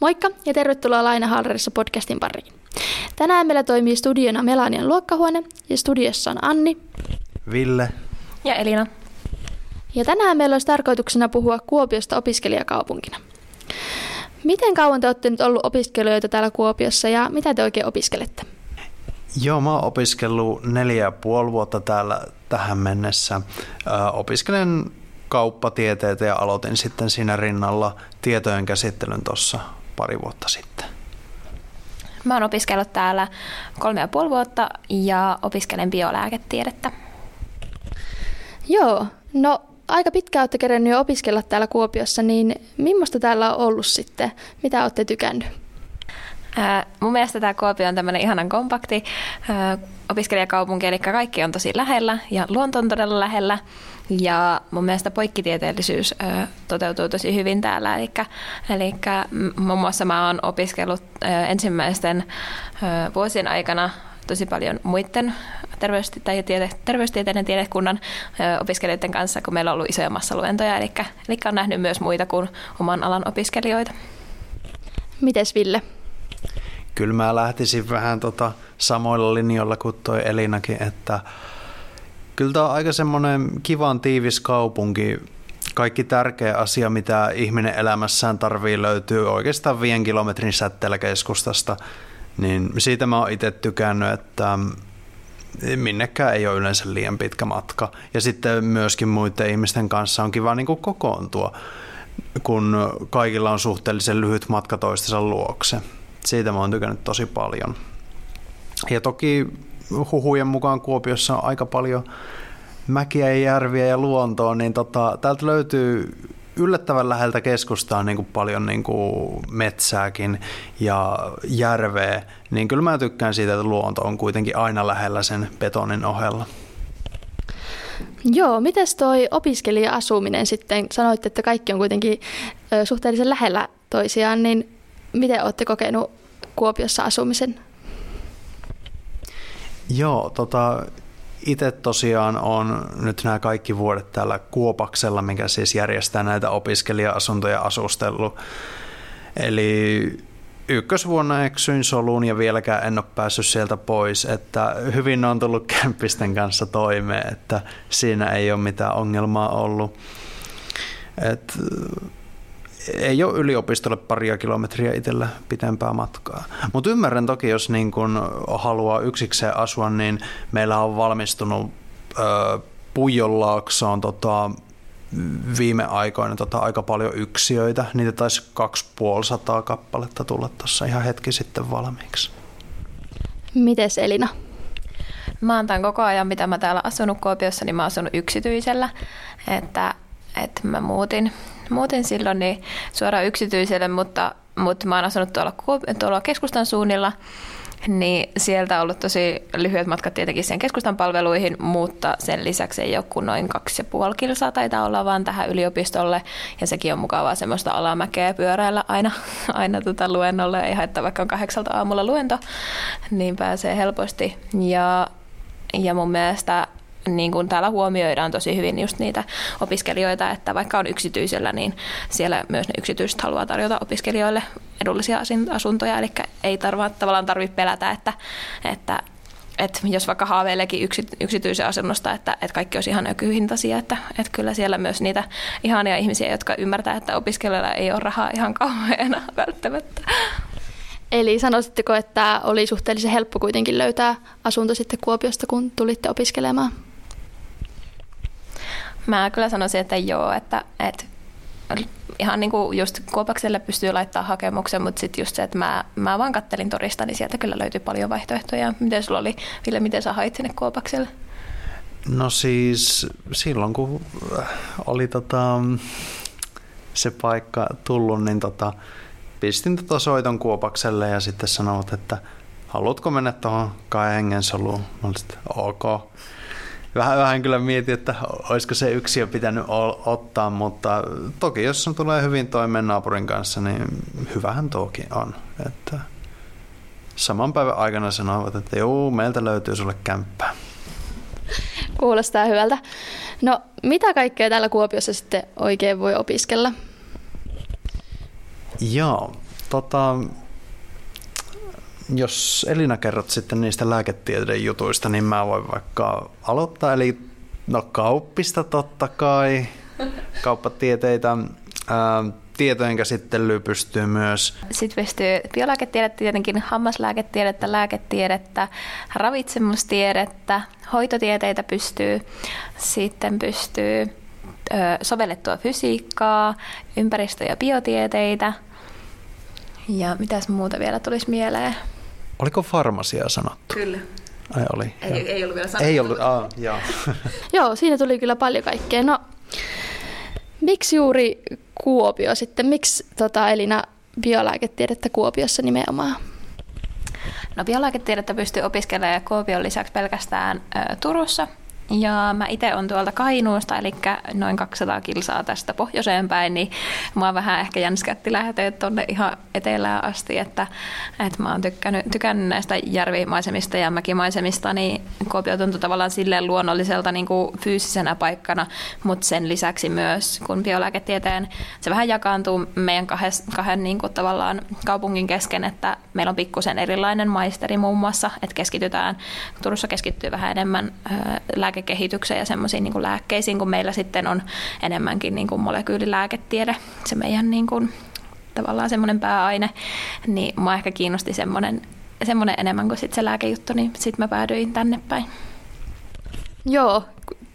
Moikka ja tervetuloa Laina Hallerissa podcastin pariin. Tänään meillä toimii studiona Melanian luokkahuone ja studiossa on Anni, Ville ja Elina. Ja tänään meillä olisi tarkoituksena puhua Kuopiosta opiskelijakaupunkina. Miten kauan te olette nyt ollut opiskelijoita täällä Kuopiossa ja mitä te oikein opiskelette? Joo, mä oon opiskellut neljä ja puoli vuotta täällä tähän mennessä. Ö, opiskelen kauppatieteitä ja aloitin sitten siinä rinnalla tietojen käsittelyn tuossa pari vuotta sitten. Mä oon opiskellut täällä kolme ja puoli vuotta ja opiskelen biolääketiedettä. Joo, no aika pitkään olette kerennyt jo opiskella täällä Kuopiossa, niin millaista täällä on ollut sitten? Mitä olette tykännyt? Ää, mun mielestä tämä Kuopio on tämmöinen ihanan kompakti ää, opiskelijakaupunki, eli kaikki on tosi lähellä ja luonto on todella lähellä. Ja mun mielestä poikkitieteellisyys ö, toteutuu tosi hyvin täällä. Eli, eli muun muassa mä oon opiskellut ö, ensimmäisten ö, vuosien aikana tosi paljon muiden terveysti- tai tiede- terveystieteiden tiedekunnan ö, opiskelijoiden kanssa, kun meillä on ollut isoja massaluentoja. Eli, eli on nähnyt myös muita kuin oman alan opiskelijoita. Mites Ville? Kyllä mä lähtisin vähän tota samoilla linjoilla kuin toi Elinakin, että Kyllä tämä on aika semmoinen kivan tiivis kaupunki. Kaikki tärkeä asia, mitä ihminen elämässään tarvii, löytyy oikeastaan viien kilometrin säteellä keskustasta. Niin siitä mä oon itse tykännyt, että minnekään ei ole yleensä liian pitkä matka. Ja sitten myöskin muiden ihmisten kanssa on kiva niin kuin kokoontua, kun kaikilla on suhteellisen lyhyt matka toistensa luokse. Siitä mä oon tykännyt tosi paljon. Ja toki huhujen mukaan Kuopiossa on aika paljon mäkiä ja järviä ja luontoa, niin tota, täältä löytyy yllättävän läheltä keskustaa niin kuin paljon niin kuin metsääkin ja järveä, niin kyllä mä tykkään siitä, että luonto on kuitenkin aina lähellä sen betonin ohella. Joo, miten toi opiskelija-asuminen sitten? Sanoitte, että kaikki on kuitenkin suhteellisen lähellä toisiaan, niin miten olette kokenut Kuopiossa asumisen? Joo, tota, itse tosiaan on nyt nämä kaikki vuodet täällä Kuopaksella, mikä siis järjestää näitä opiskelija-asuntoja asustellut. Eli ykkösvuonna eksyin soluun ja vieläkään en ole päässyt sieltä pois, että hyvin on tullut kämppisten kanssa toimeen, että siinä ei ole mitään ongelmaa ollut. Et ei ole yliopistolle paria kilometriä itsellä pitempää matkaa. Mutta ymmärrän toki, jos niin kun haluaa yksikseen asua, niin meillä on valmistunut ö, Pujonlaaksoon tota, viime aikoina tota, aika paljon yksiöitä. Niitä taisi 2500 kappaletta tulla tuossa ihan hetki sitten valmiiksi. Mites Elina? Mä oon tämän koko ajan, mitä mä täällä asunut Kuopiossa, niin mä oon asunut yksityisellä. Että, että mä muutin muutin silloin niin suoraan yksityiselle, mutta, mutta mä oon asunut tuolla, tuolla keskustan suunnilla, niin sieltä on ollut tosi lyhyet matkat tietenkin sen keskustan palveluihin, mutta sen lisäksi ei ole kuin noin kaksi ja puoli kilsaa taitaa olla vaan tähän yliopistolle. Ja sekin on mukavaa semmoista alamäkeä pyöräillä aina, aina tota luennolle. Ei haittaa vaikka on kahdeksalta aamulla luento, niin pääsee helposti. Ja, ja mun mielestä niin kuin täällä huomioidaan tosi hyvin just niitä opiskelijoita, että vaikka on yksityisellä, niin siellä myös ne yksityiset haluaa tarjota opiskelijoille edullisia asuntoja, eli ei tarva, tavallaan tarvitse pelätä, että, että että jos vaikka haaveileekin yksi, yksityisen asunnosta, että, että kaikki olisi ihan ökyhintaisia, että, että kyllä siellä myös niitä ihania ihmisiä, jotka ymmärtää, että opiskelijoilla ei ole rahaa ihan kauheana välttämättä. Eli sanoisitteko, että oli suhteellisen helppo kuitenkin löytää asunto sitten Kuopiosta, kun tulitte opiskelemaan? Mä kyllä sanoisin, että joo, että, että ihan niin kuin just Kuopakselle pystyy laittaa hakemuksen, mutta sitten just se, että mä, mä vaan kattelin torista, niin sieltä kyllä löytyi paljon vaihtoehtoja. Miten sulla oli, Ville, miten sä hait sinne Kuopakselle? No siis silloin, kun oli tota, se paikka tullut, niin tota, pistin tota soiton Kuopakselle ja sitten sanoit, että haluatko mennä tuohon kai hengen soluun? Mä olin, että ok vähän, vähän kyllä mietin, että olisiko se yksi jo pitänyt ottaa, mutta toki jos se tulee hyvin toimeen naapurin kanssa, niin hyvähän toki on. Että saman päivän aikana sanoivat, että joo, meiltä löytyy sulle kämppää. Kuulostaa hyvältä. No, mitä kaikkea täällä Kuopiossa sitten oikein voi opiskella? Joo, tota, jos Elina kerrot sitten niistä lääketieteen jutuista, niin mä voin vaikka aloittaa. Eli no kauppista totta kai, kauppatieteitä, ää, tietojen käsittely pystyy myös. Sitten pystyy biolääketiedettä, tietenkin hammaslääketiedettä, lääketiedettä, ravitsemustiedettä, hoitotieteitä pystyy, sitten pystyy sovellettua fysiikkaa, ympäristö- ja biotieteitä. Ja mitäs muuta vielä tulisi mieleen? Oliko farmasia sanottu? Kyllä. Ai oli. Ei, ei ollut vielä sanottu. Ei ollut, ah, joo. joo, siinä tuli kyllä paljon kaikkea. No, miksi juuri Kuopio sitten? Miksi tota, Elina biolääketiedettä Kuopiossa nimenomaan? No biolääketiedettä pystyy opiskelemaan Kuopion lisäksi pelkästään ä, Turussa – ja mä itse on tuolta Kainuusta, eli noin 200 kilsaa tästä pohjoiseen päin, niin mua vähän ehkä jänskätti lähteä tuonne ihan etelään asti, että, että mä oon tykännyt, tykännyt näistä järvimaisemista ja mäkimaisemista, niin Kuopio tuntui tavallaan silleen luonnolliselta niin kuin fyysisenä paikkana, mutta sen lisäksi myös, kun biolääketieteen, se vähän jakaantuu meidän kahden, kahden niin kuin tavallaan kaupungin kesken, että meillä on pikkusen erilainen maisteri muun muassa, että keskitytään, Turussa keskittyy vähän enemmän lääke lääkekehitykseen ja semmoisiin niin lääkkeisiin, kun meillä sitten on enemmänkin niin kuin molekyylilääketiede, se meidän niin kuin, tavallaan semmoinen pääaine, niin mua ehkä kiinnosti semmoinen, semmoinen enemmän kuin sit se lääkejuttu, niin sitten mä päädyin tänne päin. Joo,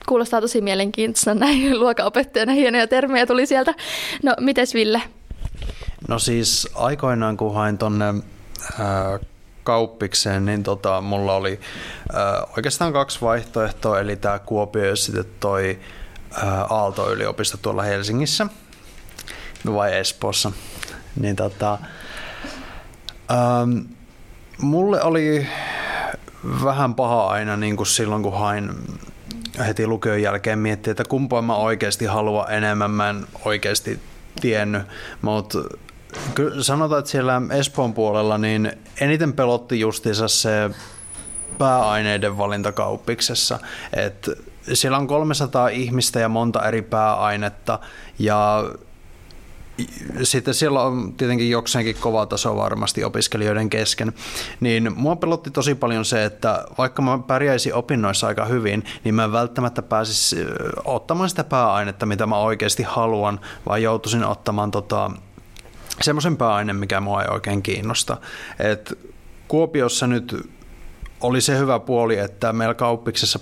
kuulostaa tosi mielenkiintoista näin luokanopettajana, hienoja termejä tuli sieltä. No, mites Ville? No siis aikoinaan, kun hain tonne kauppikseen, niin tota, mulla oli äh, oikeastaan kaksi vaihtoehtoa, eli tämä Kuopio ja sitten toi äh, Aalto-yliopisto tuolla Helsingissä vai Espoossa. Niin tota, ähm, mulle oli vähän paha aina niin kuin silloin, kun hain heti lukion jälkeen miettiä, että kumpaa mä oikeasti haluan enemmän. Mä en oikeasti tiennyt, mutta Kyllä sanotaan, että siellä Espoon puolella niin eniten pelotti justiinsa se pääaineiden valinta kauppiksessa. Et siellä on 300 ihmistä ja monta eri pääainetta ja sitten siellä on tietenkin jokseenkin kova taso varmasti opiskelijoiden kesken, niin mua pelotti tosi paljon se, että vaikka mä pärjäisin opinnoissa aika hyvin, niin mä en välttämättä pääsisi ottamaan sitä pääainetta, mitä mä oikeasti haluan, vaan joutuisin ottamaan tota, semmoisen pääaine, mikä mua ei oikein kiinnosta. Et Kuopiossa nyt oli se hyvä puoli, että meillä kauppiksessa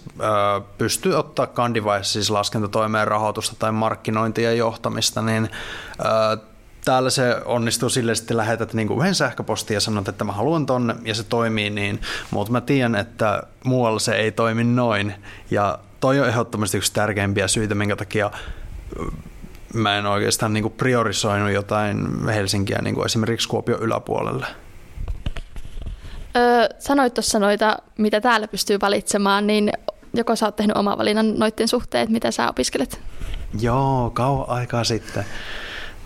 pystyy ottaa kandivaiheessa siis laskentatoimeen rahoitusta tai markkinointia ja johtamista, niin täällä se onnistuu sille, että lähetät niin yhden sähköpostin ja sanot, että mä haluan tonne ja se toimii niin, mutta mä tiedän, että muualla se ei toimi noin ja toi on ehdottomasti yksi tärkeimpiä syitä, minkä takia mä en oikeastaan niin kuin priorisoinut jotain Helsinkiä niin kuin esimerkiksi Kuopion yläpuolelle. Öö, sanoit tuossa noita, mitä täällä pystyy valitsemaan, niin joko sä oot tehnyt oman valinnan noiden suhteen, mitä sä opiskelet? Joo, kauan aikaa sitten.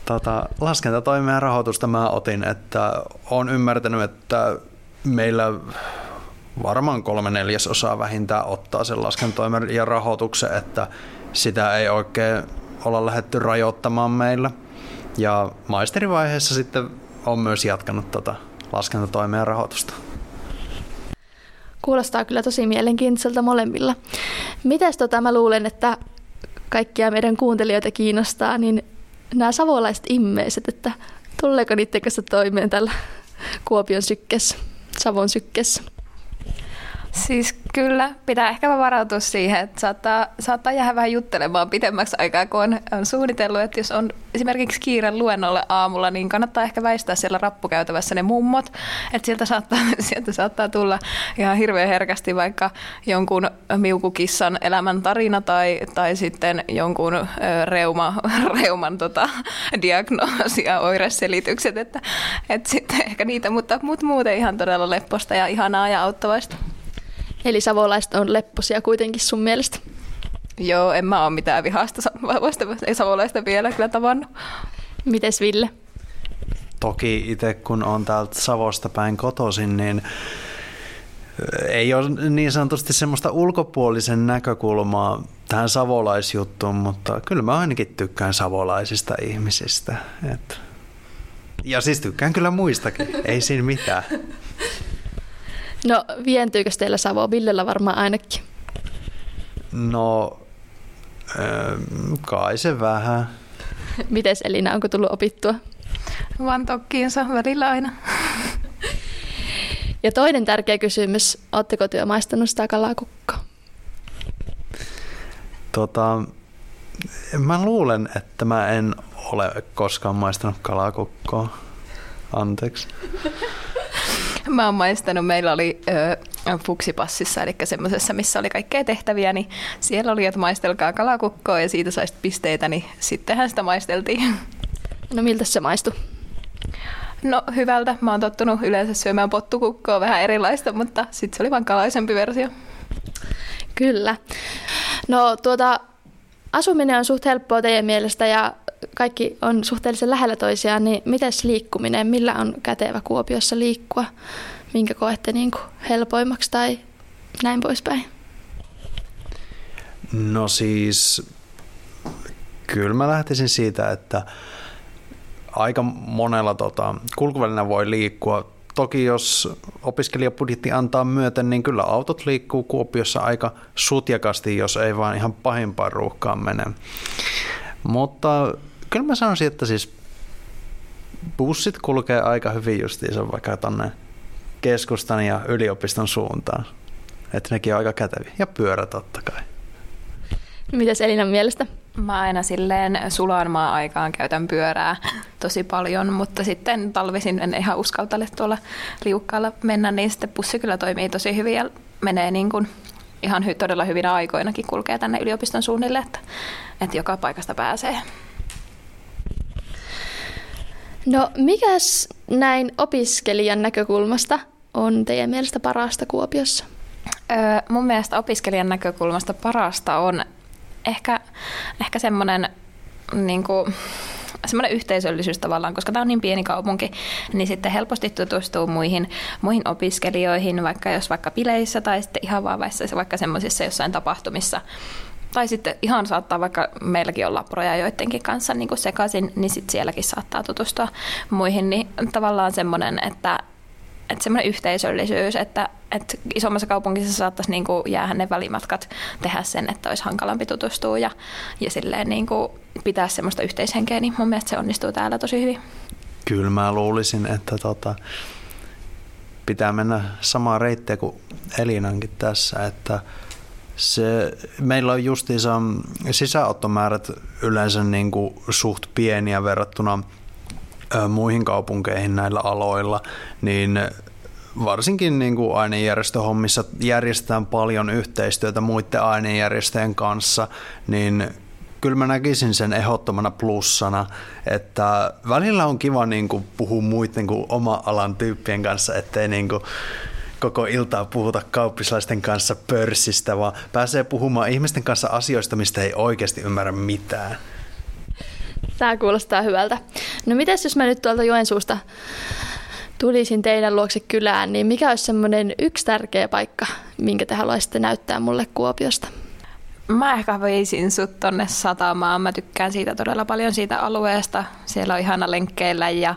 Tota, laskentatoimeen rahoitusta mä otin, että on ymmärtänyt, että meillä varmaan kolme neljäsosaa vähintään ottaa sen laskentatoimen ja rahoituksen, että sitä ei oikein olla lähdetty rajoittamaan meillä. Ja maisterivaiheessa sitten on myös jatkanut tota laskentatoimea rahoitusta. Kuulostaa kyllä tosi mielenkiintoiselta molemmilla. Mites tota, mä luulen, että kaikkia meidän kuuntelijoita kiinnostaa, niin nämä savolaiset immeiset, että tuleeko niiden kanssa toimeen tällä Kuopion sykkeessä, Savon sykkeessä? Siis kyllä, pitää ehkä varautua siihen, että saattaa, saattaa jäädä vähän juttelemaan pitemmäksi aikaa, kun on, on suunnitellut, että jos on esimerkiksi kiire luennolle aamulla, niin kannattaa ehkä väistää siellä rappukäytävässä ne mummot, että sieltä saattaa, sieltä saattaa tulla ihan hirveän herkästi vaikka jonkun miukukissan elämän tarina tai, tai sitten jonkun reuma, reuman tota, diagnoosi ja oireselitykset, että, että sitten ehkä niitä, mutta, mutta muuten ihan todella lepposta ja ihanaa ja auttavaista. Eli savolaiset on lepposia kuitenkin sun mielestä? Joo, en mä ole mitään vihasta ei savolaista vielä kyllä tavannut. Mites Ville? Toki itse kun on täältä Savosta päin kotoisin, niin ei ole niin sanotusti semmoista ulkopuolisen näkökulmaa tähän savolaisjuttuun, mutta kyllä mä ainakin tykkään savolaisista ihmisistä. Et Ja siis tykkään kyllä muistakin, ei siinä mitään. No, vientyykö teillä Savo? Villellä varmaan ainakin. No, ähm, kai se vähän. Mites Elina, onko tullut opittua? Vaan tokkiinsa välillä aina. Ja toinen tärkeä kysymys, oletteko työ maistanut sitä kalakukkaa? Tota, mä luulen, että mä en ole koskaan maistanut kalakukkoa. Anteeksi. Mä oon maistanut, meillä oli ö, fuksipassissa, eli semmoisessa, missä oli kaikkea tehtäviä, niin siellä oli, että maistelkaa kalakukkoa ja siitä saisit pisteitä, niin sittenhän sitä maisteltiin. No miltä se maistui? No hyvältä. Mä oon tottunut yleensä syömään pottukukkoa vähän erilaista, mutta sitten se oli vaan kalaisempi versio. Kyllä. No tuota, asuminen on suht helppoa teidän mielestä ja kaikki on suhteellisen lähellä toisiaan, niin mitäs liikkuminen, millä on kätevä Kuopiossa liikkua? Minkä koette niin kuin helpoimmaksi tai näin poispäin? No siis, kyllä mä lähtisin siitä, että aika monella tota, kulkuvälillä voi liikkua. Toki jos opiskelijabudjetti antaa myöten, niin kyllä autot liikkuu Kuopiossa aika sutjakasti, jos ei vaan ihan pahimpaan ruuhkaan mene. Mutta kyllä mä sanoisin, että siis bussit kulkee aika hyvin justiinsa vaikka tonne keskustan ja yliopiston suuntaan. Että nekin on aika käteviä. Ja pyörä totta kai. Mitäs Elinan mielestä? Mä aina silleen sulanmaa aikaan käytän pyörää tosi paljon, mutta sitten talvisin en ihan uskaltele tuolla liukkaalla mennä, niin sitten bussi kyllä toimii tosi hyvin ja menee niin kuin ihan hy- todella hyvinä aikoinakin kulkee tänne yliopiston suunnille, että, että joka paikasta pääsee. No mikäs näin opiskelijan näkökulmasta on teidän mielestä parasta Kuopiossa? Öö, mun mielestä opiskelijan näkökulmasta parasta on ehkä, ehkä semmoinen niin kuin, semmoinen yhteisöllisyys tavallaan, koska tämä on niin pieni kaupunki, niin sitten helposti tutustuu muihin, muihin opiskelijoihin, vaikka jos vaikka bileissä tai sitten ihan vaan vaikka semmoisissa jossain tapahtumissa. Tai sitten ihan saattaa vaikka meilläkin olla proja joidenkin kanssa niin kuin sekaisin, niin sitten sielläkin saattaa tutustua muihin. Niin tavallaan semmoinen, että, että semmoinen yhteisöllisyys, että, että isommassa kaupungissa saattaisi niin kuin jäädä ne välimatkat tehdä sen, että olisi hankalampi tutustua ja, ja silleen niin kuin pitää semmoista yhteishenkeä, niin mun mielestä se onnistuu täällä tosi hyvin. Kyllä mä luulisin, että tota, pitää mennä samaa reittiä kuin Elinankin tässä, että se, meillä on justiinsa sisäottomäärät yleensä niin kuin suht pieniä verrattuna muihin kaupunkeihin näillä aloilla, niin varsinkin niin kuin ainejärjestöhommissa järjestetään paljon yhteistyötä muiden ainejärjestöjen kanssa, niin kyllä mä näkisin sen ehdottomana plussana, että välillä on kiva niin kuin puhua muiden kuin oma alan tyyppien kanssa, ettei niin kuin koko iltaa puhuta kauppislaisten kanssa pörssistä, vaan pääsee puhumaan ihmisten kanssa asioista, mistä ei oikeasti ymmärrä mitään. Tämä kuulostaa hyvältä. No mitäs jos mä nyt tuolta Joensuusta tulisin teidän luokse kylään, niin mikä olisi semmoinen yksi tärkeä paikka, minkä te haluaisitte näyttää mulle Kuopiosta? Mä ehkä veisin sut tonne satamaan. Mä tykkään siitä todella paljon siitä alueesta. Siellä on ihana lenkkeillä ja,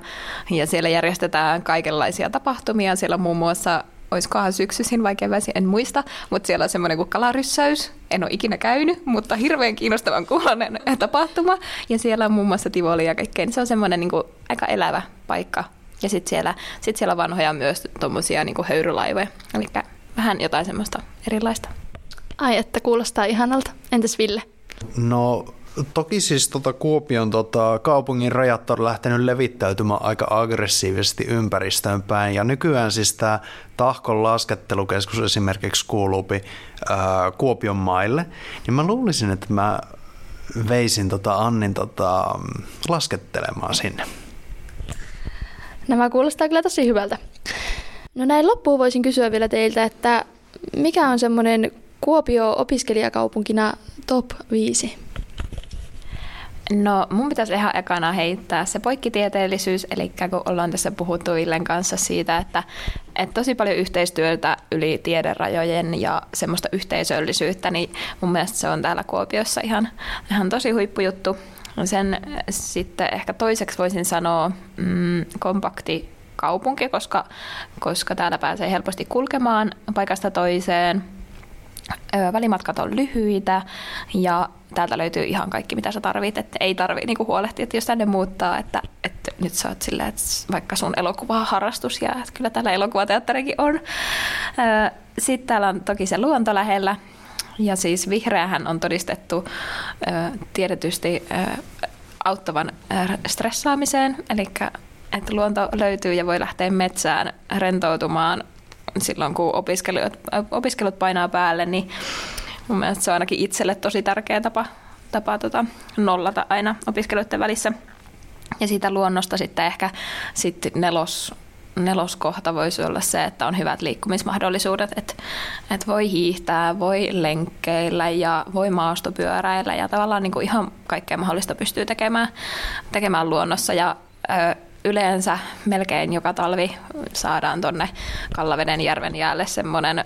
ja siellä järjestetään kaikenlaisia tapahtumia. Siellä on muun muassa olisikohan syksyisin vai keväisin, en muista, mutta siellä on semmoinen kuin kalaryssäys. En ole ikinä käynyt, mutta hirveän kiinnostavan kuulonen tapahtuma. Ja siellä on muun muassa Tivoli ja kaikkea, niin se on semmoinen niin kuin aika elävä paikka. Ja sitten siellä, sit siellä vanhoja myös tuommoisia niin höyrylaivoja, eli vähän jotain semmoista erilaista. Ai, että kuulostaa ihanalta. Entäs Ville? No toki siis tota Kuopion tota, kaupungin rajat on lähtenyt levittäytymään aika aggressiivisesti ympäristöön päin. Ja nykyään siis tämä Tahkon laskettelukeskus esimerkiksi kuuluupi ää, Kuopion maille. Niin mä luulisin, että mä veisin tota Annin tota, laskettelemaan sinne. Nämä kuulostaa kyllä tosi hyvältä. No näin loppuun voisin kysyä vielä teiltä, että mikä on semmoinen Kuopio opiskelijakaupunkina top 5? No mun pitäisi ihan ekana heittää se poikkitieteellisyys, eli kun ollaan tässä puhuttu Illen kanssa siitä, että, että tosi paljon yhteistyötä yli tiederajojen ja semmoista yhteisöllisyyttä, niin mun mielestä se on täällä Kuopiossa ihan, ihan tosi huippujuttu. Sen sitten ehkä toiseksi voisin sanoa mm, kompakti kaupunki, koska, koska täällä pääsee helposti kulkemaan paikasta toiseen. Välimatkat on lyhyitä ja täältä löytyy ihan kaikki, mitä sä tarvit. Että ei tarvi niinku huolehtia, että jos tänne muuttaa, että, että nyt sä oot silleen, että vaikka sun elokuva harrastus ja että kyllä täällä elokuvateatterikin on. Sitten täällä on toki se luonto lähellä. Ja siis vihreähän on todistettu tiedetysti auttavan stressaamiseen, eli että luonto löytyy ja voi lähteä metsään rentoutumaan silloin, kun opiskelut, opiskelut painaa päälle, niin mun mielestä se on ainakin itselle tosi tärkeä tapa, tapa tota, nollata aina opiskeluiden välissä. Ja siitä luonnosta sitten ehkä sitten nelos, neloskohta voisi olla se, että on hyvät liikkumismahdollisuudet, että, että voi hiihtää, voi lenkkeillä ja voi maastopyöräillä ja tavallaan niin kuin ihan kaikkea mahdollista pystyy tekemään, tekemään luonnossa ja ö, yleensä melkein joka talvi saadaan tuonne Kallaveden järven jäälle semmoinen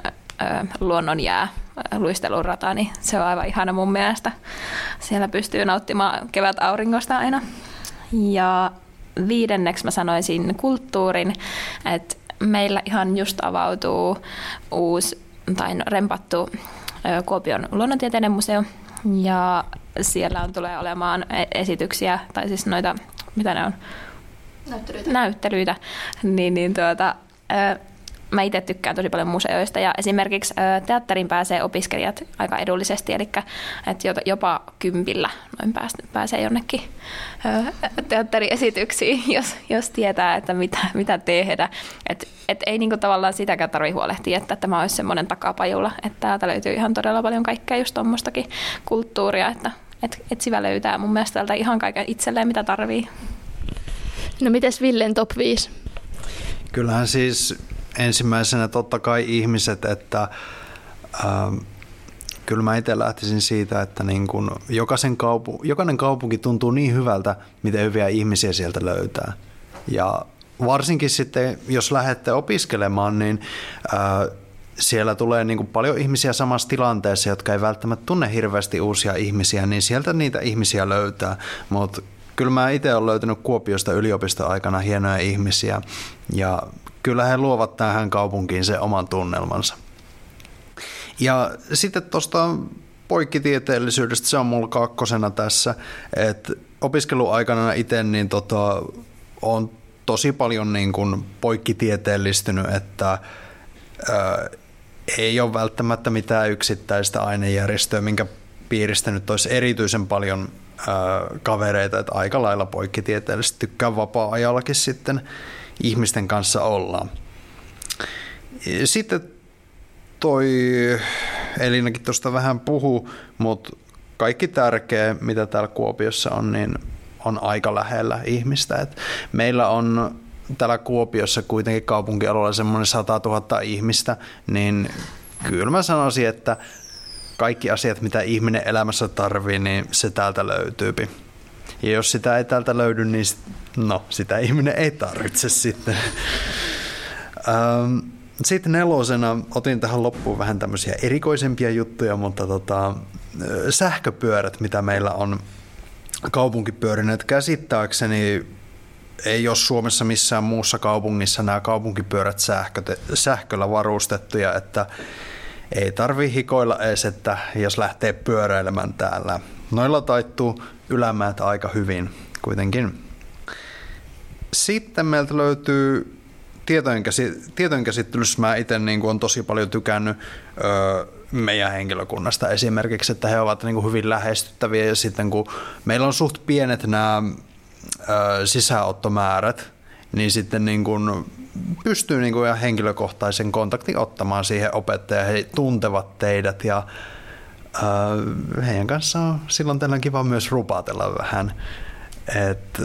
luonnonjää luistelurata, niin se on aivan ihana mun mielestä. Siellä pystyy nauttimaan kevät auringosta aina. Ja viidenneksi mä sanoisin kulttuurin, että meillä ihan just avautuu uusi tai no, rempattu Kuopion luonnontieteiden museo ja siellä on, tulee olemaan e-, esityksiä, tai siis noita, mitä ne on, näyttelyitä, näyttelyitä niin, niin tuota, mä itse tykkään tosi paljon museoista ja esimerkiksi teatterin pääsee opiskelijat aika edullisesti, eli että jopa kympillä noin pääsee jonnekin teatteriesityksiin, jos, jos tietää, että mitä, mitä tehdä. Et, et ei niinku tavallaan sitäkään tarvitse huolehtia, että tämä olisi semmoinen takapajulla, että täältä löytyy ihan todella paljon kaikkea just tuommoistakin kulttuuria, että et, etsivä löytää mun mielestä täältä ihan kaiken itselleen, mitä tarvii. No mites Villen top 5? Kyllähän siis ensimmäisenä totta kai ihmiset, että ähm, kyllä mä itse lähtisin siitä, että niin kun jokaisen kaupu, jokainen kaupunki tuntuu niin hyvältä, miten hyviä ihmisiä sieltä löytää. Ja varsinkin sitten, jos lähdette opiskelemaan, niin äh, siellä tulee niin paljon ihmisiä samassa tilanteessa, jotka ei välttämättä tunne hirveästi uusia ihmisiä, niin sieltä niitä ihmisiä löytää. Mutta kyllä mä itse olen löytänyt Kuopiosta yliopistoaikana hienoja ihmisiä ja kyllä he luovat tähän kaupunkiin se oman tunnelmansa. Ja sitten tuosta poikkitieteellisyydestä, se on mulla kakkosena tässä, että opiskeluaikana itse niin tota, on tosi paljon niin kuin poikkitieteellistynyt, että ää, ei ole välttämättä mitään yksittäistä ainejärjestöä, minkä piiristä nyt olisi erityisen paljon kavereita, että aika lailla poikkitieteellisesti tykkään vapaa-ajallakin sitten ihmisten kanssa ollaan. Sitten toi Elinakin tuosta vähän puhu, mutta kaikki tärkeä, mitä täällä Kuopiossa on, niin on aika lähellä ihmistä. Et meillä on täällä Kuopiossa kuitenkin kaupunkialueella semmoinen 100 000 ihmistä, niin kyllä mä sanoisin, että kaikki asiat, mitä ihminen elämässä tarvii, niin se täältä löytyy. Ja jos sitä ei täältä löydy, niin no, sitä ihminen ei tarvitse sitten. Ähm, sitten nelosena otin tähän loppuun vähän tämmöisiä erikoisempia juttuja, mutta tota, sähköpyörät, mitä meillä on kaupunkipyörineet käsittääkseni ei ole Suomessa missään muussa kaupungissa nämä kaupunkipyörät sähkö, sähköllä varustettuja, että ei tarvi hikoilla edes, että jos lähtee pyöräilemään täällä. Noilla taittuu ylämäät aika hyvin kuitenkin. Sitten meiltä löytyy tietojenkäsittelyssä mä itse niin on tosi paljon tykännyt öö, meidän henkilökunnasta esimerkiksi, että he ovat niin kuin hyvin lähestyttäviä ja sitten kun meillä on suht pienet nämä öö, sisäottomäärät, niin sitten niin kuin pystyy niin kuin henkilökohtaisen kontaktin ottamaan siihen opettajaan. He tuntevat teidät ja äh, heidän kanssaan on silloin tällä kiva myös rupatella vähän. Et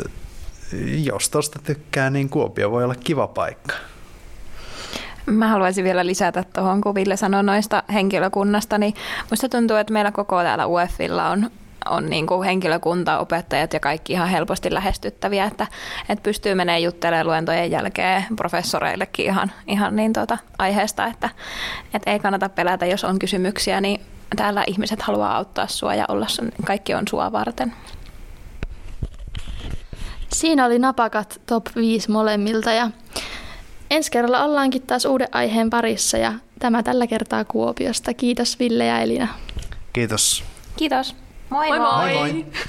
jos tuosta tykkää, niin Kuopio voi olla kiva paikka. Mä haluaisin vielä lisätä tuohon, kun Ville sanoi noista henkilökunnasta, niin musta tuntuu, että meillä koko täällä UEFilla on on niin kuin henkilökunta, opettajat ja kaikki ihan helposti lähestyttäviä, että, että pystyy menemään juttelemaan luentojen jälkeen professoreillekin ihan, ihan niin tuota aiheesta, että, että ei kannata pelätä, jos on kysymyksiä, niin täällä ihmiset haluaa auttaa sua ja olla sun, kaikki on sua varten. Siinä oli napakat top 5 molemmilta ja ensi kerralla ollaankin taas uuden aiheen parissa ja tämä tällä kertaa Kuopiosta. Kiitos Ville ja Elina. Kiitos. Kiitos. 拜拜